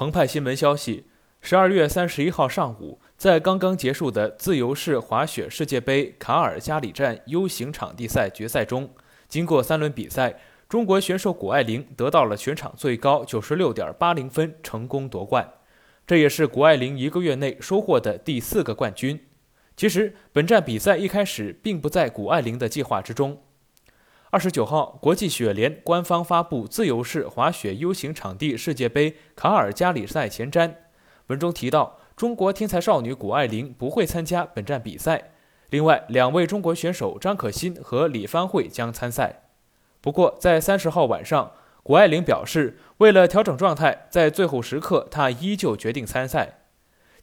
澎湃新闻消息，十二月三十一号上午，在刚刚结束的自由式滑雪世界杯卡尔加里站 U 型场地赛决赛中，经过三轮比赛，中国选手谷爱凌得到了全场最高九十六点八零分，成功夺冠。这也是谷爱凌一个月内收获的第四个冠军。其实，本站比赛一开始并不在谷爱凌的计划之中。二十九号，国际雪联官方发布自由式滑雪 U 型场地世界杯卡尔加里赛前瞻，文中提到，中国天才少女谷爱凌不会参加本站比赛。另外，两位中国选手张可欣和李芳慧将参赛。不过，在三十号晚上，谷爱凌表示，为了调整状态，在最后时刻，她依旧决定参赛。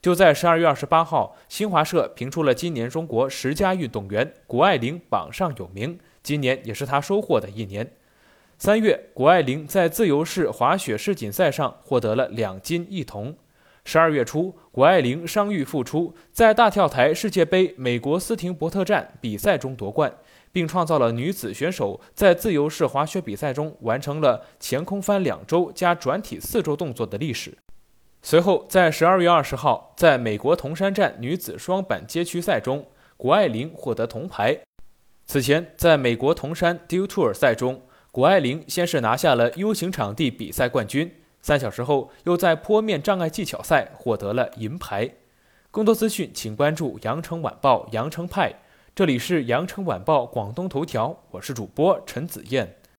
就在十二月二十八号，新华社评出了今年中国十佳运动员，谷爱凌榜上有名。今年也是她收获的一年。三月，谷爱凌在自由式滑雪世锦赛上获得了两金一铜。十二月初，谷爱凌伤愈复出，在大跳台世界杯美国斯廷伯特站比赛中夺冠，并创造了女子选手在自由式滑雪比赛中完成了前空翻两周加转体四周动作的历史。随后，在十二月二十号，在美国铜山站女子双板街区赛中，谷爱凌获得铜牌。此前，在美国铜山 Dew Tour 赛中，谷爱凌先是拿下了 U 型场地比赛冠军，三小时后又在坡面障碍技巧赛获得了银牌。更多资讯，请关注羊城晚报羊城派。这里是羊城晚报广东头条，我是主播陈子燕。